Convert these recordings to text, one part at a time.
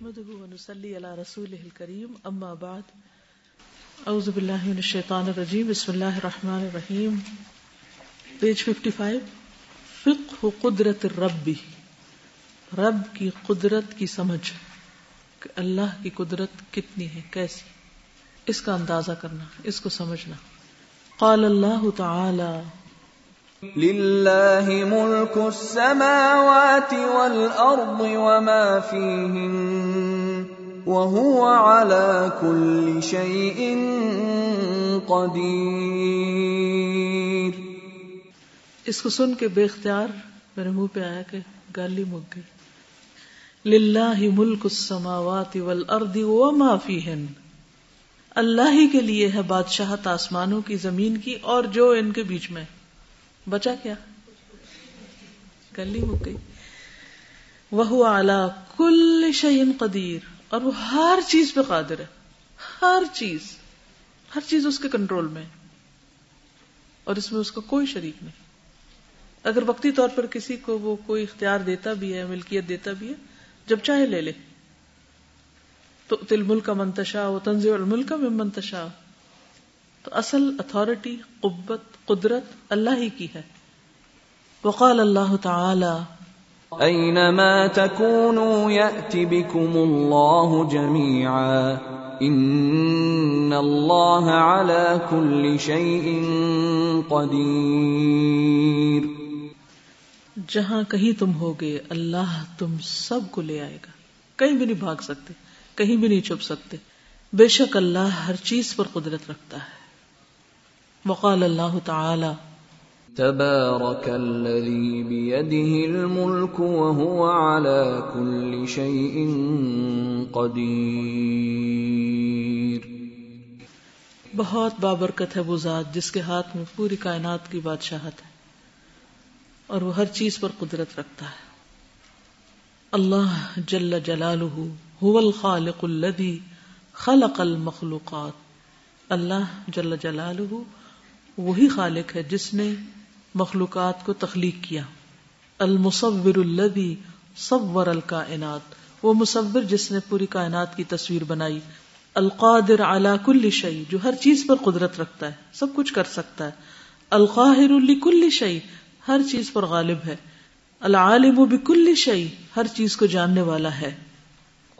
نحمده ونصلي على رسوله الكريم، أما بعد، أعوذ بالله من الشيطان الرجيم، بسم الله الرحمن الرحيم. Page 55 فقه قدرت الرب. رب کی قدرت کی سمجھ. کہ اللہ کی قدرت کتنی ہے، کیسی؟ اس کا اندازہ کرنا، اس کو سمجھنا. قال اللہ تعالی لله ملك السماوات والأرض وما فيهن وهو على كل شيء قدير اس کو سن کے بے اختیار میرے منہ پہ آیا کہ گالی مک گئی۔ للہ ملک السماوات والارض وما فیہن اللہ ہی کے لیے ہے بادشاہت آسمانوں کی زمین کی اور جو ان کے بیچ میں۔ بچا کیا؟ گلی ہو گئی وہ اعلی کل شعین قدیر۔ اور وہ ہر چیز پہ قادر ہے۔ ہر چیز۔ ہر چیز اس کے کنٹرول میں۔ اور اس میں اس کا کوئی شریک نہیں۔ اگر وقتی طور پر کسی کو وہ کوئی اختیار دیتا بھی ہے، ملکیت دیتا بھی ہے، جب چاہے لے لے۔ تو تل ملک کا منتشا وہ تنظیم الملک کا میں منتشا تو اصل اتارٹی قبت قدرت اللہ ہی کی ہے۔ وقال اللہ تعالی اینما تکونوا یأتی بکم اللہ جميعا؟ ان اللہ على كل شيء قدیر جہاں کہیں تم ہوگے اللہ تم سب کو لے آئے گا۔ کہیں بھی نہیں بھاگ سکتے کہیں بھی نہیں چھپ سکتے۔ بے شک اللہ ہر چیز پر قدرت رکھتا ہے۔ وقال اللہ تعالی تبارك الذي بيده الملك وهو على كل شيء قدير بہت بابرکت ہے وہ ذات جس کے ہاتھ میں پوری کائنات کی بادشاہت ہے اور وہ ہر چیز پر قدرت رکھتا ہے۔ اللہ جل جلالہ هو الخالق الذي خلق المخلوقات۔ اللہ جل جلالہ وہی خالق ہے جس نے مخلوقات کو تخلیق کیا۔ المصور الذي صور الکائنات۔ وہ مصور جس نے پوری کائنات کی تصویر بنائی۔ القادر على كل شيء جو ہر چیز پر قدرت رکھتا ہے، سب کچھ کر سکتا ہے۔ القاہر لكل شيء ہر چیز پر غالب ہے۔ العالم بكل شيء ہر چیز کو جاننے والا ہے۔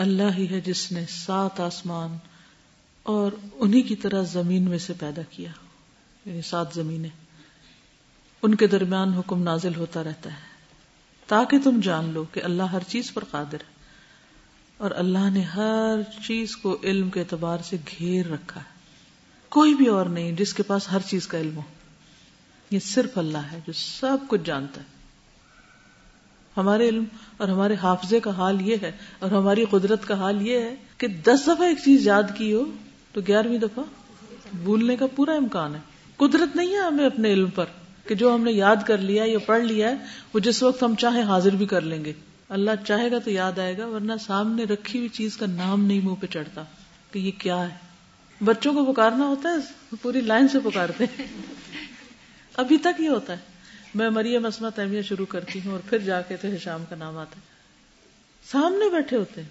اللہ ہی ہے جس نے سات آسمان اور انہی کی طرح زمین میں سے پیدا کیا یعنی سات زمینیں۔ ان کے درمیان حکم نازل ہوتا رہتا ہے۔ تاکہ تم جان لو کہ اللہ ہر چیز پر قادر ہے۔ اور اللہ نے ہر چیز کو علم کے اعتبار سے گھیر رکھا ہے۔ کوئی بھی اور نہیں جس کے پاس ہر چیز کا علم ہو۔ یہ صرف اللہ ہے جو سب کچھ جانتا ہے۔ ہمارے علم اور ہمارے حافظے کا حال یہ ہے اور ہماری قدرت کا حال یہ ہے کہ دس دفعہ ایک چیز یاد کی ہو تو گیارہویں دفعہ بھولنے کا پورا امکان ہے۔ قدرت نہیں ہے ہمیں اپنے علم پر کہ جو ہم نے یاد کر لیا یا پڑھ لیا ہے، وہ جس وقت ہم چاہے حاضر بھی کر لیں گے۔ اللہ چاہے گا تو یاد آئے گا، ورنہ سامنے رکھی ہوئی چیز کا نام نہیں منہ پہ چڑھتا کہ یہ کیا ہے۔ بچوں کو پکارنا ہوتا ہے، پوری لائن سے پکارتے ہیں۔ ابھی تک یہ ہوتا ہے۔ میں مریم اسما تیمیہ شروع کرتی ہوں اور پھر جا کے تو شام کا نام آتا ہے۔ سامنے بیٹھے ہوتے ہیں،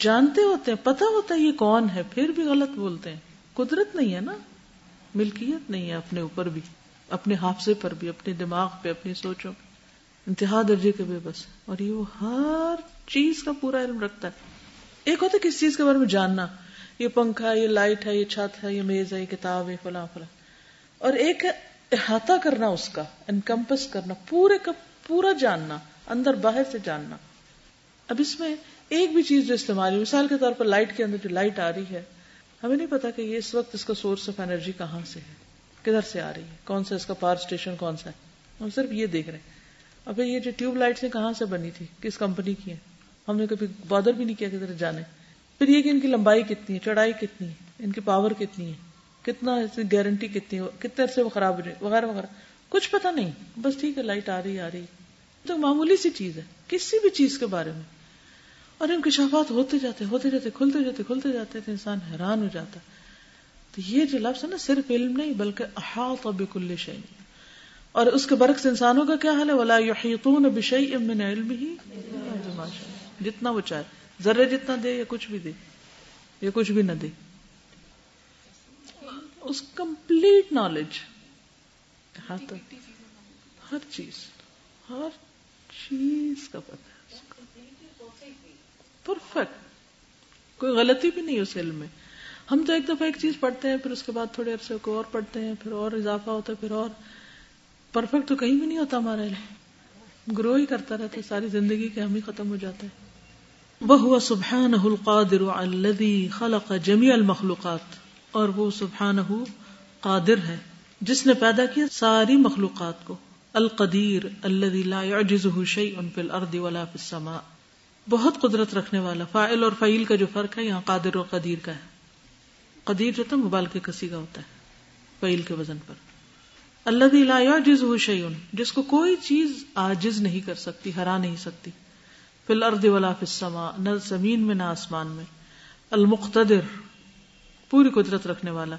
جانتے ہوتے ہیں پتا ہوتا ہے یہ کون ہے، پھر بھی غلط بولتے ہیں۔ قدرت نہیں ہے نا، ملکیت نہیں ہے اپنے اوپر بھی، اپنے حافظے پر بھی، اپنے دماغ پہ، اپنی سوچوں پہ۔ انتہا درجے کے بے بس۔ اور یہ وہ ہر چیز کا پورا علم رکھتا ہے۔ ایک ہوتا ہے کس چیز کے بارے میں جاننا۔ یہ پنکھا، یہ لائٹ ہے، یہ چھت ہے، یہ میز ہے، یہ کتاب ہے، فلاں فلاں۔ اور ایک احاطہ کرنا اس کا انکمپس کرنا، پورے کا پورا جاننا، اندر باہر سے جاننا۔ اب اس میں ایک بھی چیز جو استعمال مثال کے طور پر لائٹ کے اندر جو لائٹ آ رہی ہے، ہمیں نہیں پتا کہ یہ اس وقت اس کا سورس آف انرجی کہاں سے ہے، کدھر سے آ رہی ہے، کون سا اس کا پاور اسٹیشن کون سا ہے۔ ہم صرف یہ دیکھ رہے ہیں۔ اب یہ جو ٹیوب لائٹ سے کہاں سے بنی تھی؟ کس کمپنی کی ہے ہم نے کبھی بادر بھی نہیں کیا کہ جانے۔ پھر یہ کہ ان کی لمبائی کتنی ہے چڑھائی کتنی ہے، ان کی پاور کتنی ہے۔ کتنا گارنٹی کتنی کتنے عرصے وہ خراب ہو جائے وغیرہ وغیرہ۔ کچھ پتا نہیں۔ بس ٹھیک ہے لائٹ آ رہی آ رہی تو معمولی سی چیز ہے۔ کسی بھی چیز کے بارے میں۔ اور ان کشافات ہوتے جاتے ہوتے جاتے، کھلتے جاتے کھلتے جاتے تو انسان حیران ہو جاتا۔ تو یہ جو لفظ ہے نا، صرف علم نہیں، بلکہ احاط بکل شيء اور اس کے برعکس انسانوں کا کیا حال ہے؟ ولا يحيطون بشيء من علمه جتنا وہ چاہے۔ ذرے جتنا دے یا کچھ بھی دے۔ یا کچھ بھی نہ دے۔ اس کمپلیٹ نالج ہر چیز ہر چیز کا پتہ ہے پرفیکٹ کوئی غلطی بھی نہیں اس علم میں۔ ہم تو ایک دفعہ ایک چیز پڑھتے ہیں پھر اس کے بعد تھوڑے عرصے کو اور پڑھتے ہیں پھر اور اضافہ ہوتا ہے پھر اور۔ پرفیکٹ تو کہیں بھی نہیں ہوتا ہمارا علم۔ گرو ہی کرتا رہتا ہے ساری زندگی کے ہم ہی ختم ہو جاتا ہے وہ سبحان القادر الذي خلق جمی المخلوقات۔ اور وہ سبحان قادر ہے، جس نے پیدا کیا ساری مخلوقات کو۔ القدیر الذي لا يعجزه شيء في الارض ولا في السماء۔ بہت قدرت رکھنے والا فائل اور فعیل کا جو فرق ہے، یہاں قادر اور قدیر کا ہے۔ قدیر جو تھا مبال کے کسی کا ہوتا ہے، فعیل کے وزن پر۔ اللہ لا يعجزه شيء جس کو کوئی چیز عاجز نہیں کر سکتی، ہرا نہیں سکتی۔ فی الارض ولا فی السماء، نہ زمین میں، نہ آسمان میں۔ المقتدر پوری قدرت رکھنے والا۔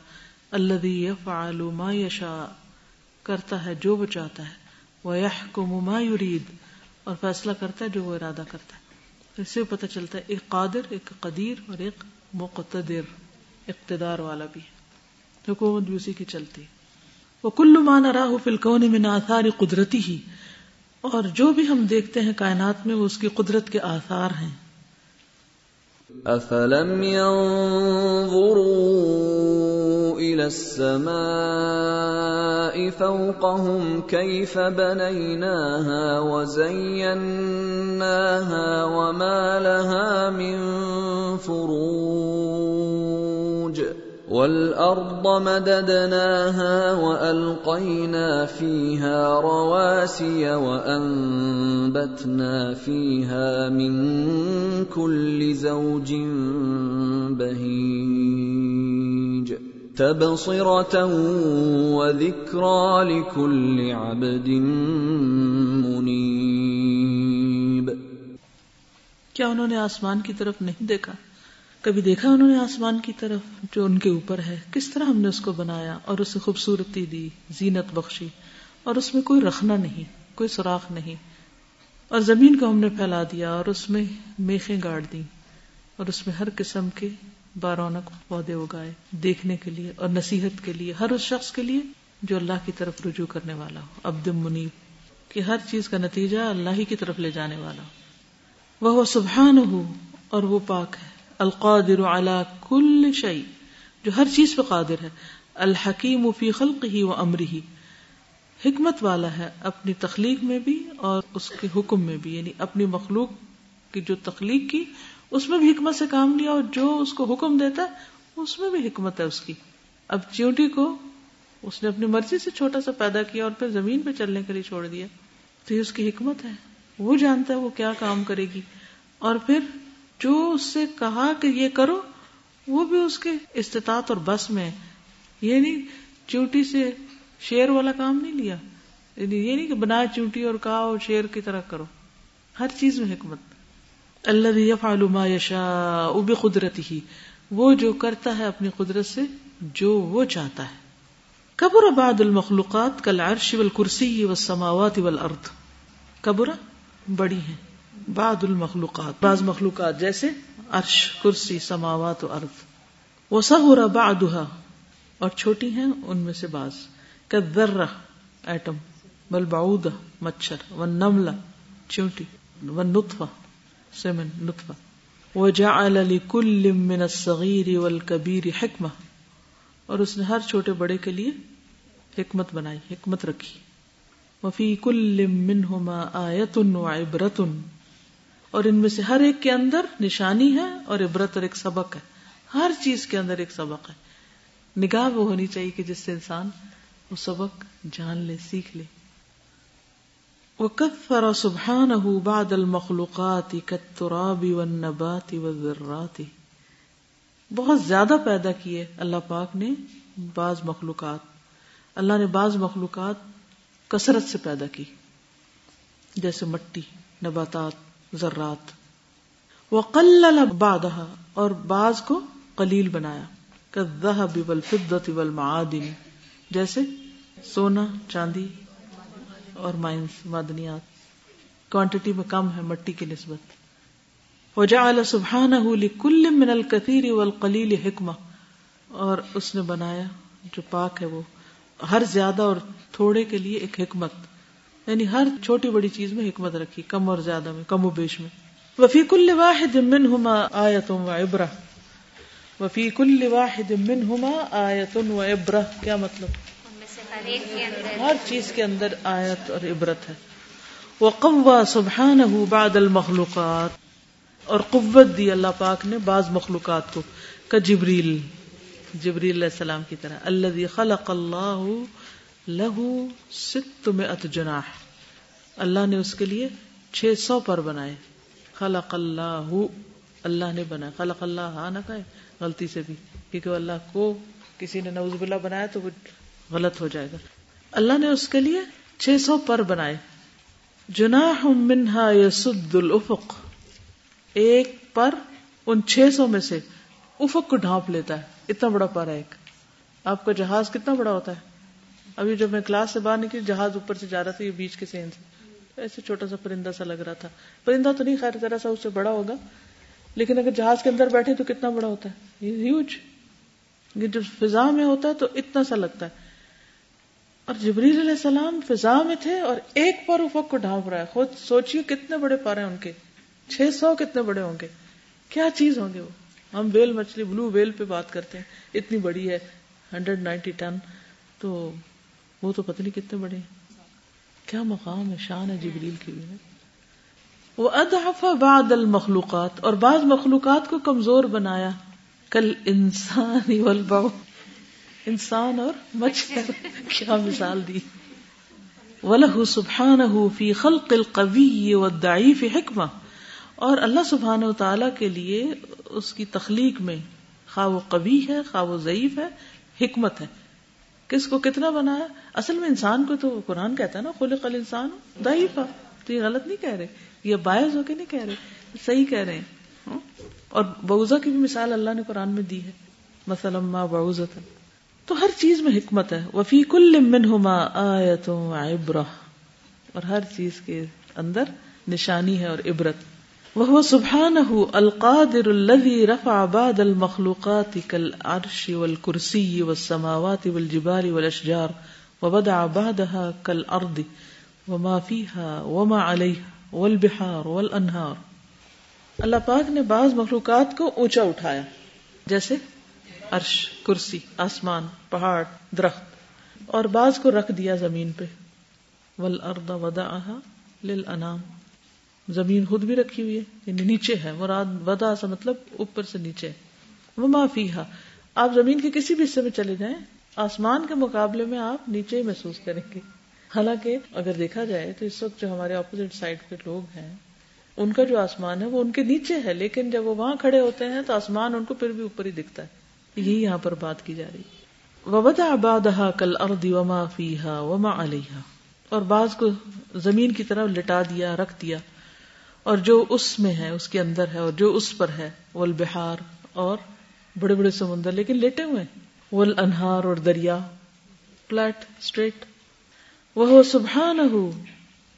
الذي يفعل ما يشاء کرتا ہے جو وہ چاہتا ہے۔ ويحكم ما يريد اور فیصلہ کرتا ہے جو وہ ارادہ کرتا ہے۔ اس سے پتہ چلتا ہے، ایک قادر، ایک قدیر اور ایک مقتدر، اقتدار والا بھی ہے۔ حکومت بھی اسی کی چلتی وہ کل مان راہ فی الكون من آثار قدرتی ہی اور جو بھی ہم دیکھتے ہیں کائنات میں، وہ اس کی قدرت کے آثار ہیں۔ افلم ينظروا الى السماء فوقهم كيف بنيناها وزيناها وما لها من فروج والارض مددناها والقينا فيها رواسي وانبتنا فيها من كل زوج بهيج تبصره وذكرى لكل عبد منيب کیا انہوں نے آسمان کی طرف نہیں دیکھا؟ کبھی دیکھا انہوں نے آسمان کی طرف جو ان کے اوپر ہے؟ کس طرح ہم نے اس کو بنایا اور اسے خوبصورتی دی، زینت بخشی، اور اس میں کوئی رکھنا نہیں، کوئی سوراخ نہیں، اور زمین کو ہم نے پھیلا دیا اور اس میں میخیں گاڑ دی اور اس میں ہر قسم کے بارونق پودے اگائے، دیکھنے کے لیے اور نصیحت کے لیے، ہر اس شخص کے لیے جو اللہ کی طرف رجوع کرنے والا ہو، عبد منیب، کہ ہر چیز کا نتیجہ اللہ ہی کی طرف لے جانے والا ہو۔ وہ سبحان ہو اور وہ پاک ہے۔ القادر على كل شيء، جو ہر چیز پہ قادر ہے، الحکیم فی خلقه و امره حکمت والا ہے اپنی تخلیق میں بھی اور اس کے حکم میں بھی یعنی اپنی مخلوق کی جو تخلیق کی، اس میں بھی حکمت سے کام لیا اور جو اس کو حکم دیتا ہے، اس میں بھی حکمت ہے اس کی۔ اب چیونٹی کو اس نے اپنی مرضی سے چھوٹا سا پیدا کیا اور پھر زمین پہ چلنے کے لیے چھوڑ دیا۔ تو یہ اس کی حکمت ہے۔ وہ جانتا ہے وہ کیا کام کرے گی۔ اور پھر جو اس سے کہا کہ یہ کرو، وہ بھی اس کے استطاعت اور بس میں یہ نہیں چونٹی سے شیر والا کام نہیں لیا۔ یعنی یہ نہیں کہ بنا چونٹی اور کہا اور شیر کی طرح کرو۔ ہر چیز میں حکمت۔ اللہ یفعل ما یشاء بقدرتی ہی وہ جو کرتا ہے اپنی قدرت سے جو وہ چاہتا ہے۔ قبر بعد المخلوقات کل عرش والکرسی والسماوات والارض۔ قبر بڑی ہیں۔ بعد المخلوقات، بعض مخلوقات جیسے عرش، کرسی، سماوات و ارض۔ وہ سہورا بعدها اور چھوٹی ہیں ان میں سے بعض۔ کذرہ ایٹم۔ بلبعودہ مچھر۔ و نملہ چونٹی۔ و سمن، نطفہ۔ وجعل لكل من الصغير والكبير حکمہ۔ اور اس نے ہر چھوٹے بڑے کے لیے حکمت بنائی، حکمت رکھی۔ وفی کل منہما آیت و عبرت اور ان میں سے ہر ایک کے اندر نشانی ہے اور عبرت اور ایک سبق ہے۔ ہر چیز کے اندر ایک سبق ہے۔ نگاہ وہ ہونی چاہیے کہ جس سے انسان وہ سبق جان لے، سیکھ لے۔ وكثر سبحانه بعد المخلوقات كالتراب والنبات والذرات۔ بہت زیادہ پیدا کیے اللہ پاک نے بعض مخلوقات۔ اللہ نے بعض مخلوقات کثرت سے پیدا کی، جیسے مٹی، نباتات ذرات۔ وقلل بعضها، اور بعض کو قلیل بنایا۔ كالذهب والفضة والمعادن، جیسے سونا، چاندی اور مائنس، معدنیات۔ کوانٹٹی میں کم ہے، مٹی کی نسبت۔ وجعل سبحانه لكل من الكثير والقليل حکمہ اور اس نے بنایا جو پاک ہے وہ۔ ہر زیادہ اور تھوڑے کے لیے ایک حکمت۔ یعنی ہر چھوٹی بڑی چیز میں حکمت رکھی، کم اور زیادہ میں، کم و بیش میں۔ وفی کل واحد منهما آیت و عبرہ۔ وفی کل واحد منهما و عبرہ۔ کیا مطلب؟ ہر چیز کے اندر آیت اور عبرت ہے۔ وہ قوا سبحان بعد المخلوقات۔ اور قوت دی اللہ پاک نے بعض مخلوقات کو کا جبریل جبریل علیہ السلام کی طرح۔ اللہ خلق اللہ لہو ست میں جناح۔ اللہ نے اس کے لیے چھ سو پر بنائے۔ خلق اللہ اللہ نے بنایا۔ خلق اللہ ہاں نہ کہے؟ غلطی سے بھی۔ کیونکہ اللہ کو کسی نے نوز باللہ بنایا تو وہ غلط ہو جائے گا۔ اللہ نے اس کے لیے چھ سو پر بنائے۔ جناح منہا یسد الافق۔ ایک پر ان چھ سو میں سے افق کو ڈھانپ لیتا ہے۔ اتنا بڑا پر ہے ایک۔ آپ کا جہاز کتنا بڑا ہوتا ہے؟ ابھی جب میں کلاس سے باہر نکلی، جہاز اوپر سے جا رہا تھا، یہ بیچ کے سین سے ایسے چھوٹا سا پرندہ سا لگ رہا تھا۔ پرندہ تو نہیں، خیر، ذرا سا اس سے بڑا ہوگا۔ لیکن اگر جہاز کے اندر بیٹھے تو کتنا بڑا ہوتا ہے؟ ہیوج جب فضا میں ہوتا ہے تو اتنا سا لگتا ہے۔ اور جبریل علیہ السلام فضا میں تھے اور ایک پر افق کو ڈھانپ رہا ہے۔ خود سوچیے کتنے بڑے پارے ان کے۔ چھ سو کتنے بڑے ہوں گے۔ کیا چیز ہوں گے وہ؟ ہم ویل مچھلی، بلو ویل پہ بات کرتے ہیں۔ اتنی بڑی ہے ہنڈریڈ نائنٹی ٹن تو وہ تو پتہ نہیں کتنے بڑے ہیں۔ کیا مقام ہے؟ شان ہے جبریل کی بھی وہ ادحف بعد المخلوقات، اور بعض مخلوقات کو کمزور بنایا۔ کل انسان والبعو انسان اور مچھر کیا مثال دی۔ ولہ سبحان فی خلق القوی والضعیف حکمہ اور اللہ سبحان و تعالی کے لیے اس کی تخلیق میں خواہ وہ قوی ہے، خواہ وہ ضعیف ہے، حکمت ہے۔ کس کو کتنا بنایا؟ اصل میں انسان کو تو قرآن کہتا ہے نا، خلق الانسان ضعیف تو یہ غلط نہیں کہہ رہے، یہ باعث ہو کے نہیں کہہ رہے، صحیح کہہ رہے ہیں۔ ہاں؟ اور بوزا کی بھی مثال اللہ نے قرآن میں دی ہے۔ مثلا ما بعوزت تو ہر چیز میں حکمت ہے۔ وفی کل منہما آیت عبرہ۔ اور ہر چیز کے اندر نشانی ہے اور عبرت۔ وہ سبحان القادر الذي رفع بعد المخلوقات كالعرش والكرسي والسماوات والجبال والاشجار وبدع بعدها كالارض وما فيها وما عليها والبحار والانهار اللہ پاک نے بعض مخلوقات کو اونچا اٹھایا، جیسے عرش، کرسی، آسمان، پہاڑ، درخت، اور بعض کو رکھ دیا زمین پہ۔ ول اردا ودا للانام زمین خود بھی رکھی ہوئی ہے یعنی نیچے ہے۔ مراد ودا سا مطلب اوپر سے نیچے وہ معافی آپ زمین کے کسی بھی حصے میں چلے جائیں، آسمان کے مقابلے میں آپ نیچے ہی محسوس کریں گے۔ حالانکہ اگر دیکھا جائے تو اس وقت جو ہمارے اپوزٹ سائڈ کے لوگ ہیں، ان کا جو آسمان ہے، وہ ان کے نیچے ہے۔ لیکن جب وہ وہاں کھڑے ہوتے ہیں تو آسمان ان کو پھر بھی اوپر ہی دکھتا ہے۔ یہی یہاں پر بات کی جا رہی وبدا آبادہ کل اردی وما فیحا وما علیہ اور بعض کو زمین کی طرف لٹا دیا، رکھ دیا۔ اور جو اس میں ہے، اس کے اندر ہے اور جو اس پر ہے وہ بہار اور بڑے بڑے سمندر، لیکن لیٹے ہوئے ول انہار اور دریا فلیٹ اسٹریٹ وہ سبحان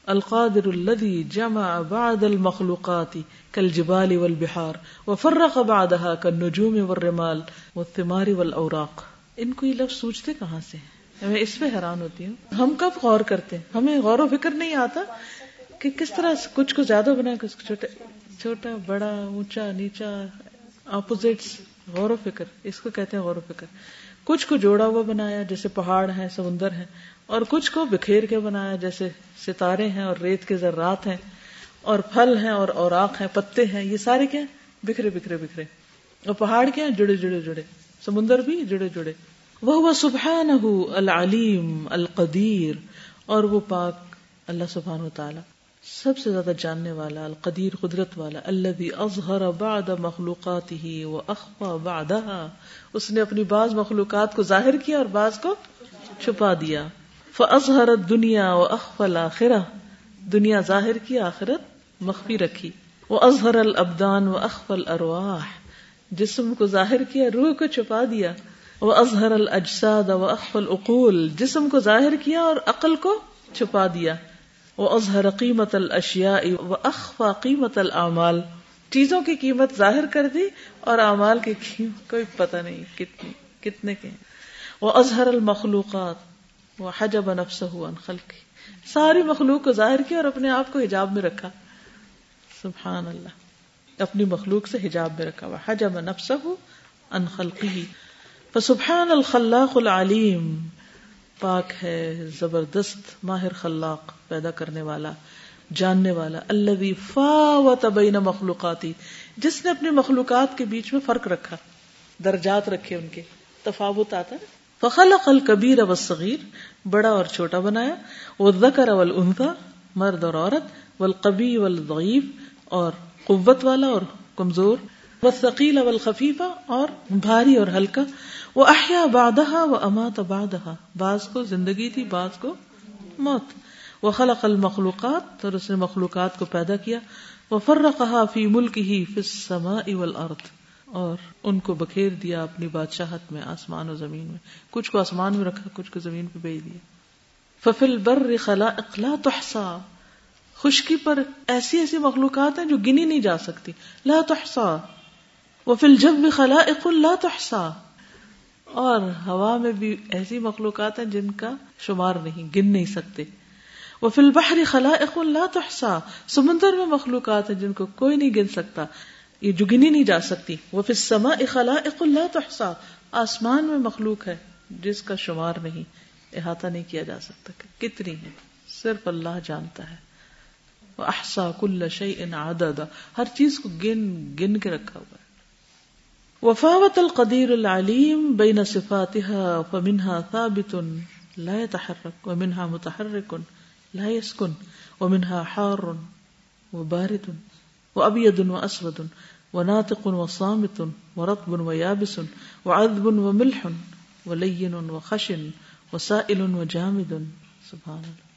القادر الذي جمع بعد المخلوقات كالجبال والبحار وفرق بعدها كالنجوم والرمال والثمار والاوراق ان کو یہ لفظ سوچتے کہاں سے میں اس پہ حیران ہوتی ہوں۔ ہم کب غور کرتے ہیں؟ ہمیں غور و فکر نہیں آتا کہ کس طرح کچھ کو زیادہ بنا کچھ چھوٹا چھوٹا، بڑا، اونچا، نیچا اپوزٹس غور و فکر، اس کو کہتے ہیں غور و فکر۔ کچھ کو جوڑا ہوا بنایا، جیسے پہاڑ ہیں، سمندر ہیں، اور کچھ کو بکھیر کے بنایا، جیسے ستارے ہیں اور ریت کے ذرات ہیں، اور پھل ہیں اور اوراق ہیں، پتے ہیں، یہ سارے کیا بکھرے بکھرے بکھرے۔ اور پہاڑ کیا جڑے جڑے جڑے۔ سمندر بھی جڑے جڑے۔ وہ سبحان العلیم القدیر، اور وہ پاک اللہ سبحان و تعالی سب سے زیادہ جاننے والا، القدیر، قدرت والا اللہ اظہر بعد مخلوقات ہی وہ اخبا بادہ اس نے اپنی بعض مخلوقات کو ظاہر کیا اور بعض کو چھپا دیا۔ فظہر دنیا و اخفل آخرہ دنیا ظاہر کی، آخرت مخفی رکھی۔ وہ اظہر الابدان و اخفل ارواح جسم کو ظاہر کیا، روح کو چھپا دیا۔ وہ اظہر الاجساد و اخفل اقول جسم کو ظاہر کیا اور عقل کو چھپا دیا۔ وہ اظہر قیمت الاشیاء و اخفا قیمت العمال چیزوں کی قیمت ظاہر کر دی اور اعمال کی قیمت کوئی پتہ نہیں کتنی کتنے کے وہ اظہر المخلوقات وہ حجب نفس عن خلقی ساری مخلوق کو ظاہر کیا اور اپنے آپ کو حجاب میں رکھا۔ سبحان اللہ اپنی مخلوق سے حجاب میں رکھا۔ ہوا حجب نفس ان خلقی فسبحان الخلاق العلیم پاک ہے، زبردست ماہر خلاق۔ پیدا کرنے والا، جاننے والا اللہ فا و تبین مخلوقاتی، جس نے اپنی مخلوقات کے بیچ میں فرق رکھا، درجات رکھے ان کے، تفاوت آتا ہے. فخل قل کبیر اب صغیر بڑا اور چھوٹا بنایا وہ زکر اول انفا مرد اور عورت ولقبی ولغیب اور قوت والا اور کمزور و ثقیل اول خفیفہ اور بھاری اور ہلکا وہ احیا بادہ و امات بادہ بعض کو زندگی تھی، بعض کو موت. وہ خلق المخلوقات، اور اس نے مخلوقات کو پیدا کیا وہ فرقہ فی ملک ہی فسما اول اور ان کو بکھیر دیا اپنی بادشاہت میں، آسمان و زمین میں۔ کچھ کو آسمان میں رکھا، کچھ کو زمین پہ بھیج دیا۔ ففل بر خلا اخلا تحسا خشکی پر ایسی ایسی مخلوقات ہیں جو گنی نہیں جا سکتی۔ لا تحسا وہ فل جب بھی خلا اقلا تحسا اور ہوا میں بھی ایسی مخلوقات ہیں جن کا شمار نہیں، گن نہیں سکتے۔ وہ فل بحری خلا لا تحسا سمندر میں مخلوقات ہیں جن کو کوئی نہیں گن سکتا، یہ جو گنی نہیں جا سکتی۔ وہ پھر سما اخلا لا تحسا آسمان میں مخلوق ہے جس کا شمار نہیں، احاطہ نہیں کیا جا سکتا کتنی ہے، صرف اللہ جانتا ہے۔ وہ احسا کل شعی ان ہر چیز کو گن گن کے رکھا ہوا ہے۔ وفاوت القدیر العلیم بین صفاتها، فمنها ثابت لا يتحرك، ومنها متحرك۔ لا يسكن، ومنها حار وبارد وابيض واسود وناطق وصامت ورطب ويابس وعذب وملح ولين وخشن وسائل وجامد. سبحان اللہ.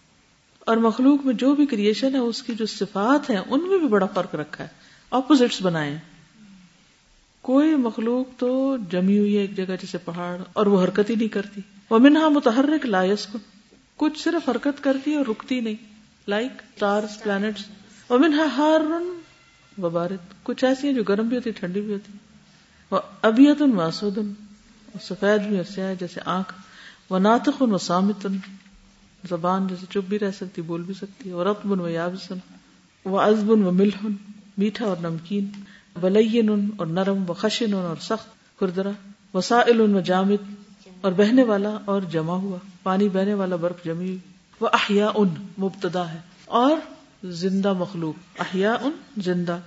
اور مخلوق میں جو بھی کریشن ہے، اس کی جو صفات ہیں، ان میں بھی بڑا فرق رکھا ہے۔ اپوزٹس بنائے کوئی مخلوق تو جمی ہوئی ہے ایک جگہ جیسے پہاڑ، اور وہ حرکت ہی نہیں کرتی۔ وہ منہا متحرک لائس کو کچھ صرف حرکت کرتی ہے اور رکتی نہیں۔ لائک پلانٹس وہ منہا ہار وبارت کچھ ایسی ہیں جو گرم بھی ہوتی ٹھنڈی بھی ہوتی وہ ابیت ان سفید بھی اور سیاہ جیسے آنکھ۔ وہ ناطق ان و سامتن زبان جیسے چپ بھی رہ سکتی، بول بھی سکتی۔ اور رقبن و یابسن۔ وہ ازبن و ملحن میٹھا اور نمکین۔ بلین اور نرم و خشن اور سخت۔ خردرا وسائل و جامد۔ اور بہنے والا اور جمع ہوا، پانی بہنے والا برف جمی وہ احیا ان مبتدا ہے۔ اور زندہ مخلوق احیا ان زندہ۔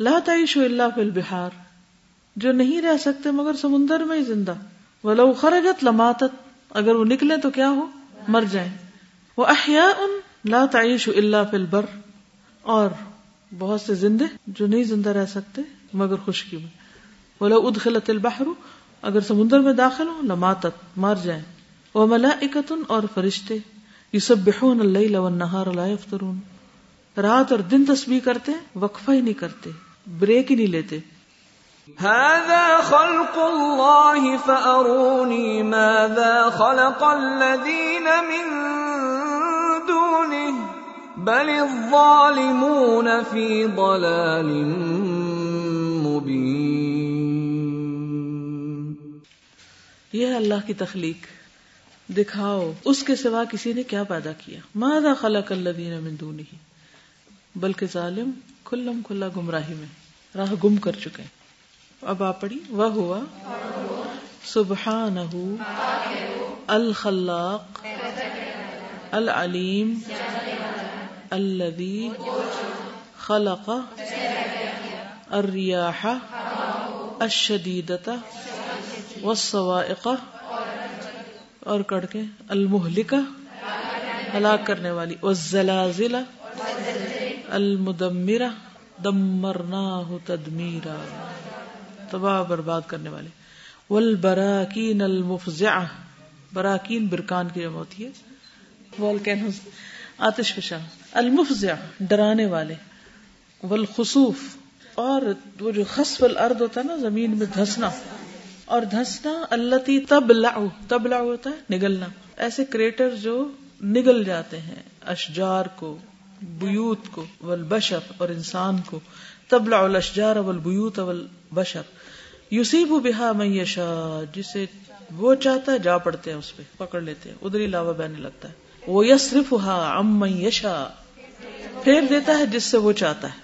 لا تعیش اللہ فی البحار۔ جو نہیں رہ سکتے مگر سمندر میں ہی زندہ۔ وہ خرجت لماتت۔ اگر وہ نکلے تو کیا ہو؟ مر جائیں۔ وہ احیا ان لا تعیش اللہ فی البر۔ اور بہت سے زندے جو نہیں زندہ رہ سکتے مگر خشکی میں۔ بولا ادخلت البحر اگر سمندر میں داخل ہو لماتت، مر جائیں۔ وہ ملا اور فرشتے یہ سب بحون اللہ نہار رات اور دن تسبیح کرتے، وقفہ ہی نہیں کرتے، بریک ہی نہیں لیتے۔ هذا خلق الله فأروني ماذا خلق الذين من دونه؟ بل الظالمون في ضلال مبين. یہ ہے اللہ کی تخلیق۔ دکھاؤ، اس کے سوا کسی نے کیا پیدا کیا؟ ماذا خلق الذين من دونه بلکہ ظالم کھلم کھلا گمراہی میں، راہ گم کر چکے۔ اب آپ پڑھی، وہ ہوا۔ سبحانہ الخلاق، العلیم الذي خلق الرياح الشديدة والصوائق اور کڑ کے المہلکہ ہلاک کرنے والی، والزلازل المدمرہ، دمرناہ تدمیرا، تباہ برباد کرنے والے والبراکین المفزعہ، براکین برکان کی جمع ہوتی ہے، والکینوز، آتش فشاں المفزع ڈرانے والے۔ والخصوف اور وہ جو خصف الارض ہوتا ہے نا، زمین میں دھسنا۔ اور دھسنا اللہ تب تبلع ہوتا ہے، نگلنا۔ ایسے کریٹر جو نگل جاتے ہیں اشجار کو، بیوت کو، والبشر اور انسان کو۔ تبلع الاشجار والبیوت والبشر۔ یوسیب بہا من یشا، جسے وہ چاہتا ہے جا پڑتے ہیں اس پہ، پکڑ لیتے ہیں۔ ادھر ہی لاوا بہنے لگتا ہے۔ وہ یسرف ہا ام یشا، پھیر دیتا ہے جس سے وہ چاہتا ہے۔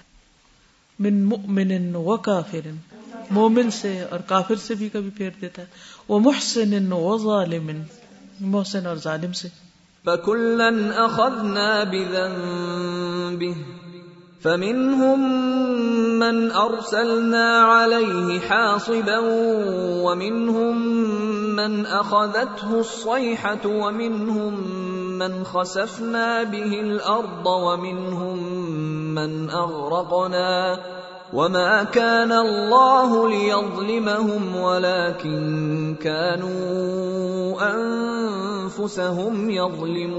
من مؤمن و کافر۔ مومن سے اور کافر سے بھی کبھی پھیر دیتا ہے۔ وہ محسن و ظالم محسن اور ظالم سے۔ فَكُلًّا أَخَذْنَا بِذَنبِهِ، فمنهم من أرسلنا عليه حاصبا، ومنهم من أخذته الصيحة، ومنهم من خسفنا به الأرض، ومنهم من أغرقنا۔ وما كان الله ليظلمهم ولكن كانوا أنفسهم يظلمون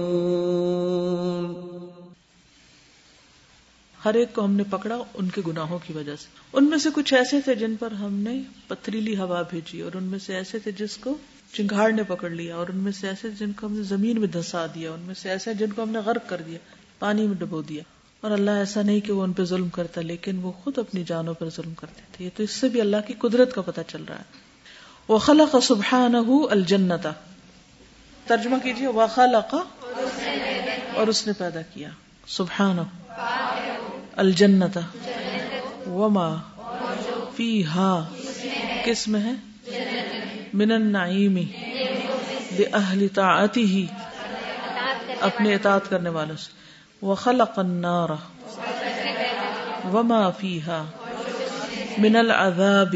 ہر ایک کو ہم نے پکڑا ان کے گناہوں کی وجہ سے۔ ان میں سے کچھ ایسے تھے جن پر ہم نے پتریلی ہوا بھیجی، اور ان میں سے ایسے تھے جس کو چنگاڑ نے پکڑ لیا، اور ان میں سے ایسے جن کو ہم نے زمین میں دھسا دیا ان میں سے ایسے جن کو ہم نے غرق کر دیا، پانی میں ڈبو دیا۔ اور اللہ ایسا نہیں کہ وہ ان پہ ظلم کرتا، لیکن وہ خود اپنی جانوں پر ظلم کرتے تھے۔ یہ تو اس سے بھی اللہ کی قدرت کا پتہ چل رہا ہے۔ وہ خلق سبحان الجنتا۔ ترجمہ کیجیے وہ خلق اور اس نے پیدا کیا۔ سبحان الجنت وما فی ہا کس میں ہے؟ من النعیم بأہل طاعته اپنے اطاعت کرنے والوں سے۔ وخلق النار وما فيها من العذاب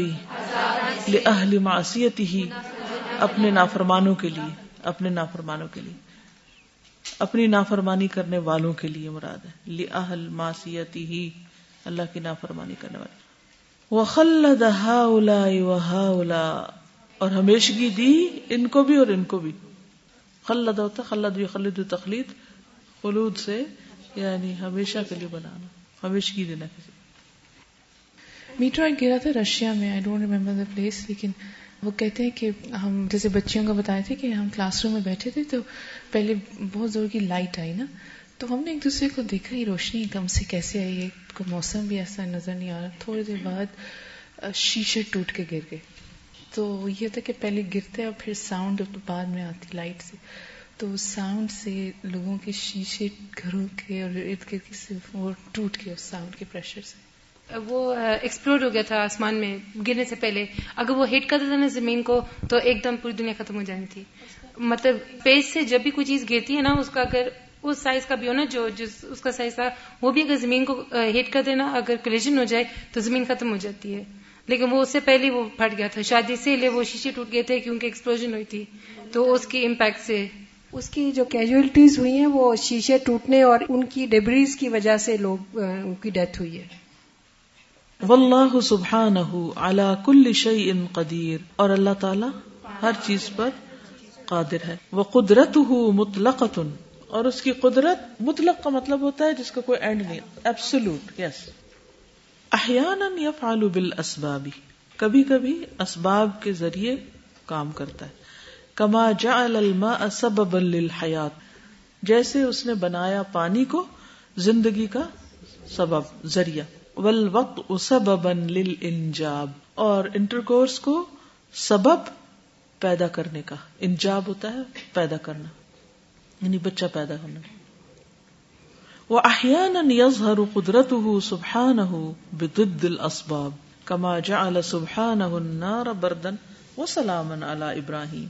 لأہل معصیته اپنے نافرمانوں کے لیے، اپنے نافرمانوں کے لیے۔ اپنی نافرمانی کرنے والوں کے لیے مراد ہے۔ لأہل معصیته اللہ کی نافرمانی کرنے والے۔ وخلد هؤلاء وهؤلاء، اور ہمیشگی دی ان کو بھی اور ان کو بھی۔ خلد ہوتا خلد بھی خلد تخلید، خلود سے یعنی ہمیشہ کے لیے بنانا ہمیشگی دینا کسی میٹرو ایک گرا تھا رشیا میں I don't remember the place لیکن وہ کہتے ہیں کہ ہم جیسے بچیوں کو بتائے تھے کہ ہم کلاس روم میں بیٹھے تھے تو پہلے بہت زور کی لائٹ آئی نا، تو ہم نے ایک دوسرے کو دیکھا، یہ روشنی کم سے کیسے آئی؟ ہے موسم بھی ایسا نظر نہیں آ رہا۔ تھوڑی دیر بعد شیشے ٹوٹ کے گر گئے۔ تو یہ تھا کہ پہلے گرتے اور پھر ساؤنڈ بعد میں آتی لائٹ سے۔ تو ساؤنڈ سے لوگوں کے شیشے گھروں کے اور ارد گرد سے وہ ٹوٹ گئے اس ساؤنڈ کے پریشر سے۔ وہ ایکسپلور ہو گیا تھا آسمان میں گرنے سے پہلے۔ اگر وہ ہٹ کرتا تھا نا زمین کو تو ایک دم پوری دنیا ختم ہو جانی تھی۔ مطلب پیس سے جب بھی کوئی چیز گرتی ہے نا، اس کا اگر اس سائز کا بھی ہو نا، جو جس، اس کا سائز تھا، وہ بھی اگر زمین کو ہٹ کر دینا، اگر کلیجن ہو جائے تو زمین ختم ہو جاتی ہے۔ لیکن وہ اس سے پہلے وہ پھٹ گیا تھا۔ شاید اسی لیے وہ شیشے ٹوٹ گئے تھے کیونکہ ایکسپلوژن ہوئی تھی۔ تو اس کی امپیکٹ سے اس کی جو کیجویلٹیز ہوئی ہیں وہ شیشے ٹوٹنے اور ان کی ڈیبریز کی وجہ سے لوگ ان کی ڈیتھ ہوئی ہے۔ واللہ سبحانہ علی کل شیء قدیر۔ اور اللہ تعالی ہر چیز پر قادر ہے۔ وہ قدرت مطلق اور اس کی قدرت، مطلق کا مطلب ہوتا ہے جس کا کوئی اینڈ نہیں ایبسولوٹ یس احیانا یفعل بالاسباب کبھی کبھی اسباب کے ذریعے کام کرتا ہے۔ کما جعل الماء سببا للحیات۔ جیسے اس نے بنایا پانی کو زندگی کا سبب، ذریعہ۔ والوقت سببا للانجاب۔ اور انٹرکورس کو سبب پیدا کرنے کا۔ انجاب ہوتا ہے پیدا کرنا۔ یعنی بچہ پیدا کرنا وأحيانا يظهر قدرته سبحانه بضد الأسباب۔ كما جعل سبحانه النار بردا وسلاما على إبراهيم۔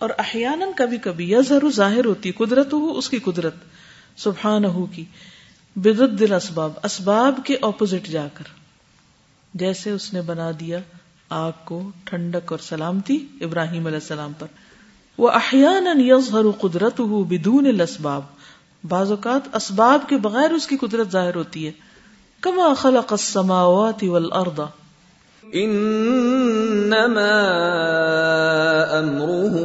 اور احیانا کبھی کبھی یظہر ظاہر ہوتی قدرت ہو اس کی قدرت سبحان ہو کی بدد اسباب اسباب کے اپوزٹ جا کر۔ جیسے اس نے بنا دیا آگ کو ٹھنڈک اور سلامتی ابراہیم علیہ السلام پر۔ وہ احیانا یظہر قدرت ہو بدون الاسباب بعض اوقات اسباب کے بغیر اس کی قدرت ظاہر ہوتی ہے۔ کما خلق السماوات والارض انما امره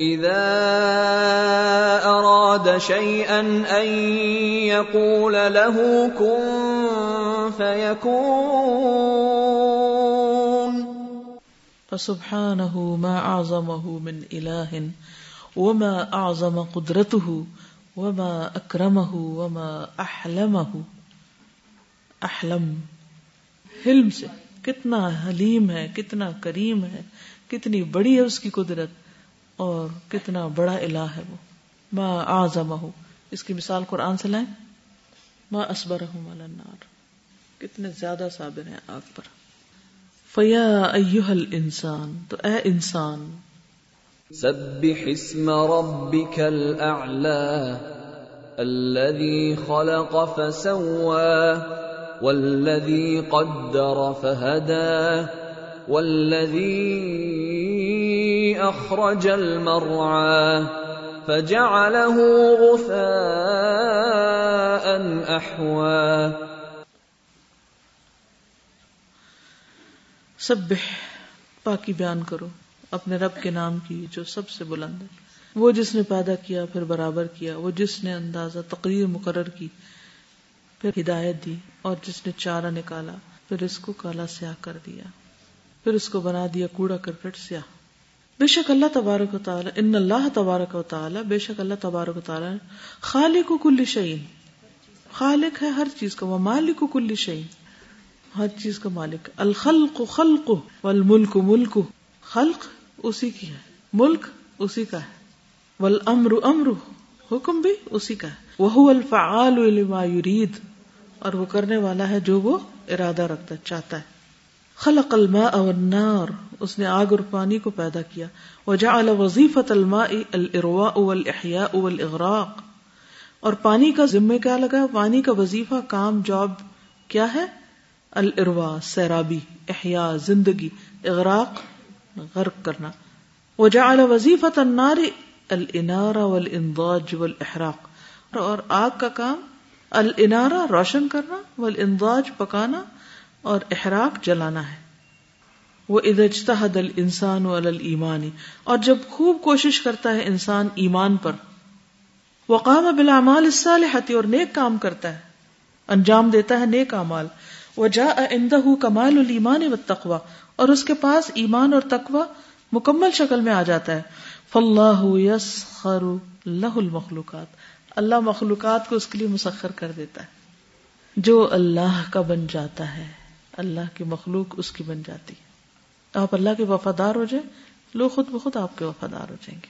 اذا اراد شيئا ان يقول له كن فيكون. فسبحانه ما اعظمه من اله وما اعظم قدرته وما اکرمه وما احلمه احلم حلم سے کتنا حلیم ہے، کتنا کریم ہے، کتنی بڑی ہے اس کی قدرت اور کتنا بڑا الہ ہے وہ۔ ما آزم اس کی مثال قرآن سے لائیں۔ ما اسبر النار۔ کتنے زیادہ صابر ہیں آگ پر۔ فیا ایوہ الانسان۔ تو اے انسان۔ سبح اسم ربك الاعلى الذي خلق فسوى والذي قدر فهدى، والذي اخرج المرعى، فجعله غثاء احوى سبح، پاکی بیان کرو، اپنے رب کے نام کی جو سب سے بلند ہے۔ وہ جس نے پیدا کیا، پھر برابر کیا، وہ جس نے اندازہ تقریر مقرر کی پھر ہدایت دی اور جس نے چارہ نکالا، پھر اس کو کالا سیاہ کر دیا۔ پھر اس کو بنا دیا کوڑا کرکٹ سیاہ۔ بے شک اللہ تبارک و تعالیٰ، ان اللہ تبارک و تعالیٰ، بے شک اللہ تبارک و تعالیٰ، خالق و کل شعین خالق ہے ہر چیز کا، وہ مالک و کل شعین ہر چیز کا مالک۔ الخلق خلق والملک ملک خلق اسی کی ہے، ملک اسی کا ہے۔ والامر امر حکم بھی اسی کا ہے۔ وہ الفعال لما یرید اور وہ کرنے والا ہے جو وہ ارادہ رکھتا چاہتا ہے۔ خلق الماء والنار۔ اس نے آگ اور پانی کو پیدا کیا۔ وجعل وظیفت الماء الارواء والاحیاء والاغراق اور پانی کا ذمہ کیا لگا؟ پانی کا وظیفہ، کام، جاب کیا ہے؟ الاروا سیرابی، احیاء، زندگی، اغراق، غرق کرنا۔ وجعل وظیفت النار الانار والانضاج والاحراق اور آگ کا کام الانارا روشن کرنا والانداج پکانا اور احراق جلانا ہے۔ وہ ادجتحد الانسان والایمانی اور جب خوب کوشش کرتا ہے انسان ایمان پر، وقام بالاعمال الصالحة اور نیک کام کرتا ہے، انجام دیتا ہے نیک اعمال۔ وجاء عنده کمال الایمان والتقوى اور اس کے پاس ایمان اور تقوی مکمل شکل میں آ جاتا ہے۔ فاللہ یسخر له المخلوقات۔ اللہ مخلوقات کو اس کے لیے مسخر کر دیتا ہے۔ جو اللہ کا بن جاتا ہے، اللہ کی مخلوق اس کی بن جاتی ہے۔ آپ اللہ کے وفادار ہو جائیں، لوگ خود بخود آپ کے وفادار ہو جائیں گے۔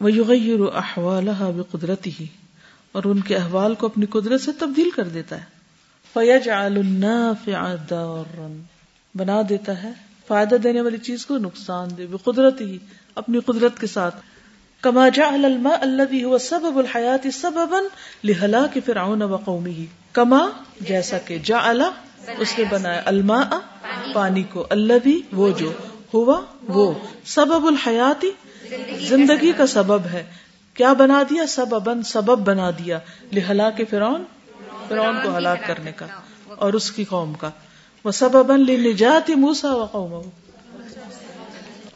وہ یغیر احوال قدرتی ہی اور ان کے احوال کو اپنی قدرت سے تبدیل کر دیتا ہے۔ فیج بنا دیتا ہے فائدہ دینے والی چیز کو نقصان دے قدرت ہی اپنی قدرت کے ساتھ۔ کما جعل الماء الذي هو سبب الحیات سببا لهلاك فرعون وقومه. کما جیسا کہ جعل اس نے بنایا الماء پانی کو، الذي وہ جو ہوا وہ سبب الحیات زندگی کا سبب ہے۔ کیا بنا دیا؟ سببا سبب بنا دیا لہلاک فرعون فرعون کو ہلاک کرنے کا اور اس کی قوم کا۔ وہ سببا لنجات موسیٰ وقومه۔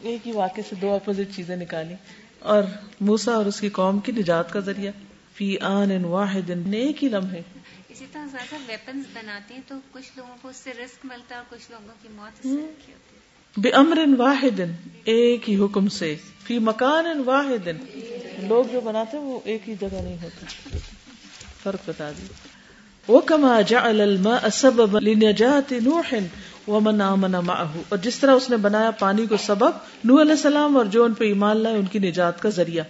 ایک ہی واقع سے دو اپوزٹ چیزیں نکالی۔ اور موسا اور اس کی قوم کی نجات کا ذریعہ۔ فی آن ان واحد نیک ہی لمحے۔ اسی طرح زیادہ ویپنز بناتے ہیں تو کچھ لوگوں کو اس سے رسک ملتا ہے اور کچھ لوگوں کی موت اس سے بے امر واحد ایک ہی حکم سے۔ فی مکان ان واحد لوگ جو بناتے ہیں وہ ایک ہی جگہ نہیں ہوتے۔ فرق بتا دی۔ وہ کما جعل الماء سبب لنجات نوح ومن آمن معه. اور جس طرح اس نے بنایا پانی کو سبب نو علیہ السلام اور جو ان پہ ایمان لائے، ان کی نجات کا ذریعہ.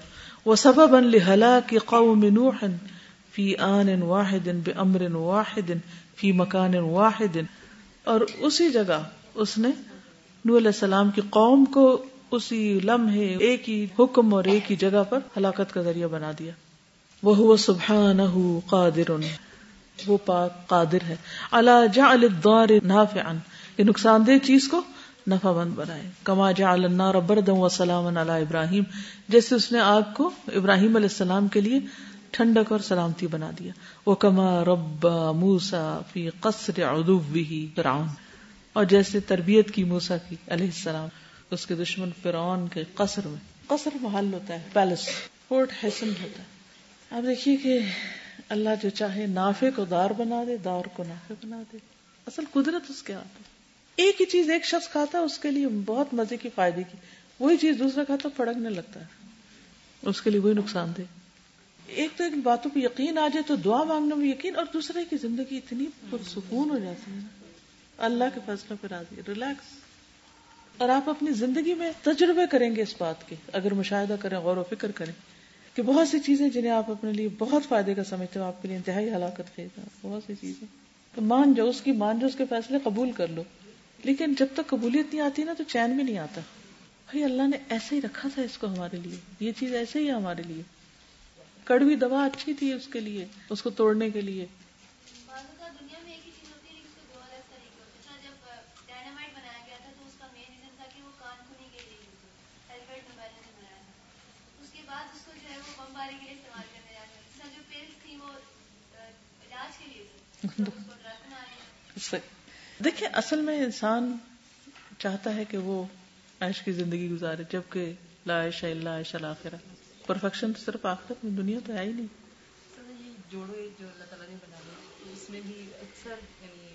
وہ سبب ان لہلاک قوم نوح فی آن واحد بامر واحد فی مکان واحد. اور اسی جگہ اس نے نو علیہ السلام کی قوم کو اسی لمحے، ایک ہی حکم اور ایک ہی جگہ پر ہلاکت کا ذریعہ بنا دیا. وہ سبحانہ قادر. وہ پاک قادر ہے. اللہ جعل الضار نافعا. کہ نقصان دہ چیز کو نفع مند بنائے۔ کما جا النار بردم و سلام علی ابراہیم، جیسے اس نے آگ کو ابراہیم علیہ السلام کے لیے ٹھنڈک اور سلامتی بنا دیا۔ وہ کما رب موسا فی قصر ادوی فرعون۔ اور جیسے تربیت کی موسا کی علیہ السلام، اس کے دشمن فرعون کے قصر میں۔ قصر محل ہوتا ہے، پیلس۔ فورٹ حسن ہوتا ہے۔ آپ دیکھیے کہ اللہ جو چاہے نافے کو دار بنا دے، دار کو نافے بنا دے۔ اصل قدرت اس کے ہاتھ ایک ہی چیز ایک شخص کھاتا ہے، اس کے لیے بہت مزے کی فائدے کی۔ وہی چیز دوسرا کھاتا پڑکنے لگتا ہے۔ اس کے لیے وہی نقصان دے ایک تو ان باتوں پہ یقین آ جائے تو دعا مانگنے میں یقین، اور دوسرے کی زندگی اتنی پرسکون ہو جاتی ہے۔ اللہ کے فیصلوں پہ راضی، ریلیکس۔ اور آپ اپنی زندگی میں تجربے کریں گے اس بات کے۔ اگر مشاہدہ کریں، غور و فکر کریں کہ بہت سی چیزیں جنہیں آپ اپنے لیے بہت فائدے کا سمجھتے ہو آپ کے لیے انتہائی ہلاکت خیز بہت سی چیزیں۔ تو مان جاؤ اس کی، مان جاؤ اس کے فیصلے قبول کر لو۔ لیکن جب تک قبولیت نہیں آتی نا تو چین بھی نہیں آتا۔ بھائی اللہ نے ایسے ہی رکھا تھا اس کو ہمارے لیے۔ یہ چیز ایسے ہی ہے ہمارے لیے۔ کڑوی دوا اچھی تھی اس کے لیے اس کو توڑنے کے لیے۔ دیکھیں اصل میں انسان چاہتا ہے کہ وہ عیش کی زندگی گزارے جبکہ لا عیش اللہ عیش الآخرہ پرفیکشن تو صرف آخرت میں دنیا تو ہے ہی نہیں۔ جوڑے جو اللہ تعالیٰ نے بنا اس میں بھی اکثر یعنی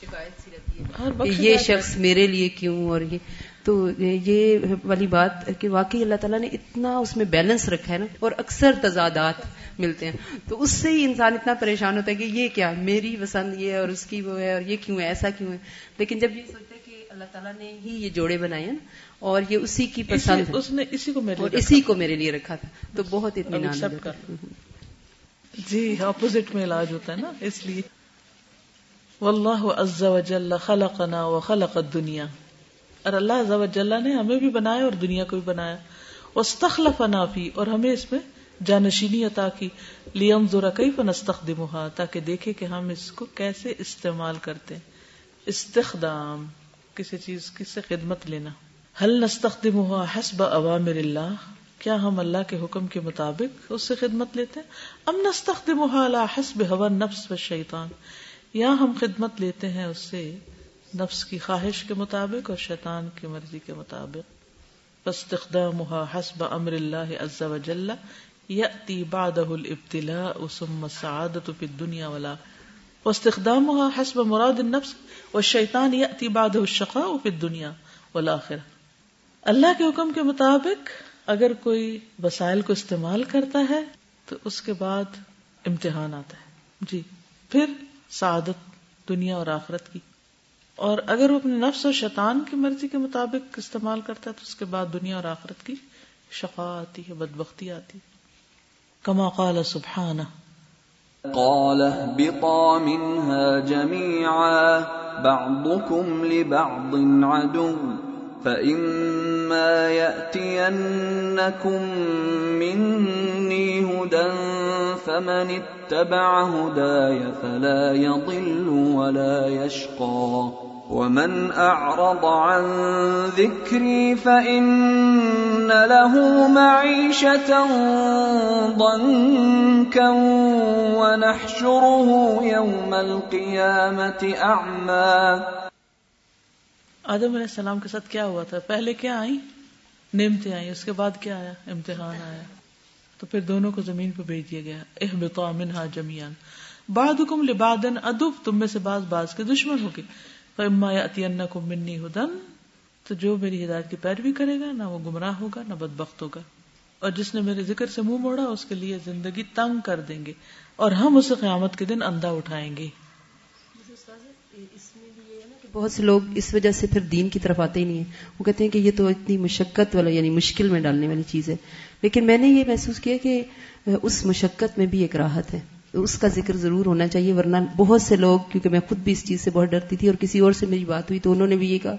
شکایت سی رہتی ہے۔ یہ شخص میرے لیے کیوں اور یہ تو یہ والی بات کہ واقعی اللہ تعالیٰ نے اتنا اس میں بیلنس رکھا ہے نا اور اکثر تضادات ملتے ہیں۔ تو اس سے ہی انسان اتنا پریشان ہوتا ہے کہ یہ کیا میری پسند یہ ہے اور اس کی وہ ہے اور یہ کیوں ہے ایسا کیوں ہے؟ لیکن جب یہ سوچتے کہ اللہ تعالیٰ نے ہی یہ جوڑے بنائے ہیں اور یہ اسی کی پسند اس نے اسی کو میرے اور اسی کو میرے لیے رکھا تھا۔ تو بہت اطمینان جی اپوزٹ میں علاج ہوتا ہے نا اس لیے۔ واللہ عز وجل خلقنا وخلق الدنیا۔ اور اللہ عز وجل نے ہمیں بھی بنایا اور دنیا کو بھی بنایا۔ واستخلفنا فی اور ہمیں اس میں جانشینی عطا کی۔ لیم ذرا کئی فنستخدمها تاکہ دیکھے کہ ہم اس کو کیسے استعمال کرتے استخدام، کسی چیز کس سے خدمت لینا۔ حل نستخدمها حسب اوامر اللہ کیا ہم اللہ کے حکم کے مطابق اس سے خدمت لیتے ہیں؟ ام نستخدمها على حسب هوى النفس والشیطان یا ہم خدمت لیتے ہیں اس سے نفس کی خواہش کے مطابق اور شیطان کی مرضی کے مطابق۔ فاستخدامها حسب امر اللہ عز وجل یأتی بعده الابتلاء ثم السعادة في الدنيا ولا۔ واستخدامها حسب مراد النفس، والشیطان یأتی بعده الشقاء في الدنيا والآخرة اللہ کے حکم کے مطابق اگر کوئی وسائل کو استعمال کرتا ہے، تو اس کے بعد امتحان آتا ہے۔ جی پھر سعادت دنیا اور آخرت کی۔ اور اگر وہ اپنے نفس اور شیطان کی مرضی کے مطابق استعمال کرتا ہے تو اس کے بعد دنیا اور آخرت کی شفا آتی ہے، بدبختی آتی ہے۔ كما قال سبحانه قال اهبطا منها جميعا، بعضكم لبعض عدو، فإما يأتينكم مني هدى، فمن اتبع هداي فلا يضل ولا يشقى۔ ومن أعرض عن ذكري فإن له معيشة ضنكا ونحشره يوم القيامة أعمى۔ آدم علیہ السلام کے ساتھ کیا ہوا تھا؟ پہلے کیا آئی نعمتیں آئی اس کے بعد کیا آیا؟ امتحان آیا۔ تو پھر دونوں کو زمین پہ بھیج دیا گیا۔ احبطا منہا جمیان بعدکم لبعدن ادب تم میں سے بعض بعض کے دشمن ہوگے فاما یاتینکم منی ہدن تو جو میری ہدایت کی پیروی کرے گا، نہ وہ گمراہ ہوگا، نہ بدبخت ہوگا۔ اور جس نے میرے ذکر سے منہ موڑا، اس کے لیے زندگی تنگ کر دیں گے۔ اور ہم اسے قیامت کے دن اندھا اٹھائیں گے۔ بہت سے لوگ اس وجہ سے پھر دین کی طرف آتے ہی نہیں ہیں۔ وہ کہتے ہیں کہ یہ تو اتنی مشقت والا یعنی مشکل میں ڈالنے والی چیز ہے۔ لیکن میں نے یہ محسوس کیا کہ اس مشقت میں بھی ایک راحت ہے۔ اس کا ذکر ضرور ہونا چاہیے، ورنہ بہت سے لوگ، کیونکہ میں خود بھی اس چیز سے بہت ڈرتی تھی اور کسی اور سے میری بات ہوئی تو انہوں نے بھی یہ کہا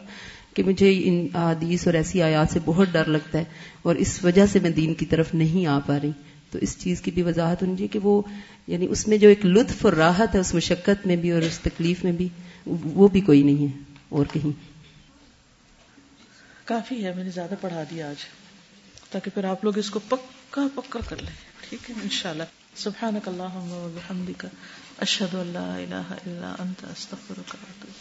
کہ مجھے ان حدیث اور ایسی آیات سے بہت ڈر لگتا ہے اور اس وجہ سے میں دین کی طرف نہیں آ پا رہی۔ تو اس چیز کی بھی وضاحت ہونی چاہیے کہ وہ یعنی اس میں جو ایک لطف اور راحت ہے، اس مشقت میں بھی اور اس تکلیف میں بھی، وہ بھی کوئی نہیں ہے اور کہیں۔ کافی ہے، میں نے زیادہ پڑھا دیا آج، تاکہ پھر آپ لوگ اس کو پکا پکا کر لیں۔ ٹھیک ہے، انشاءاللہ۔ سبحانك اللهم وبحمدك اشهد ان لا اله الا انت استغفرك واتوب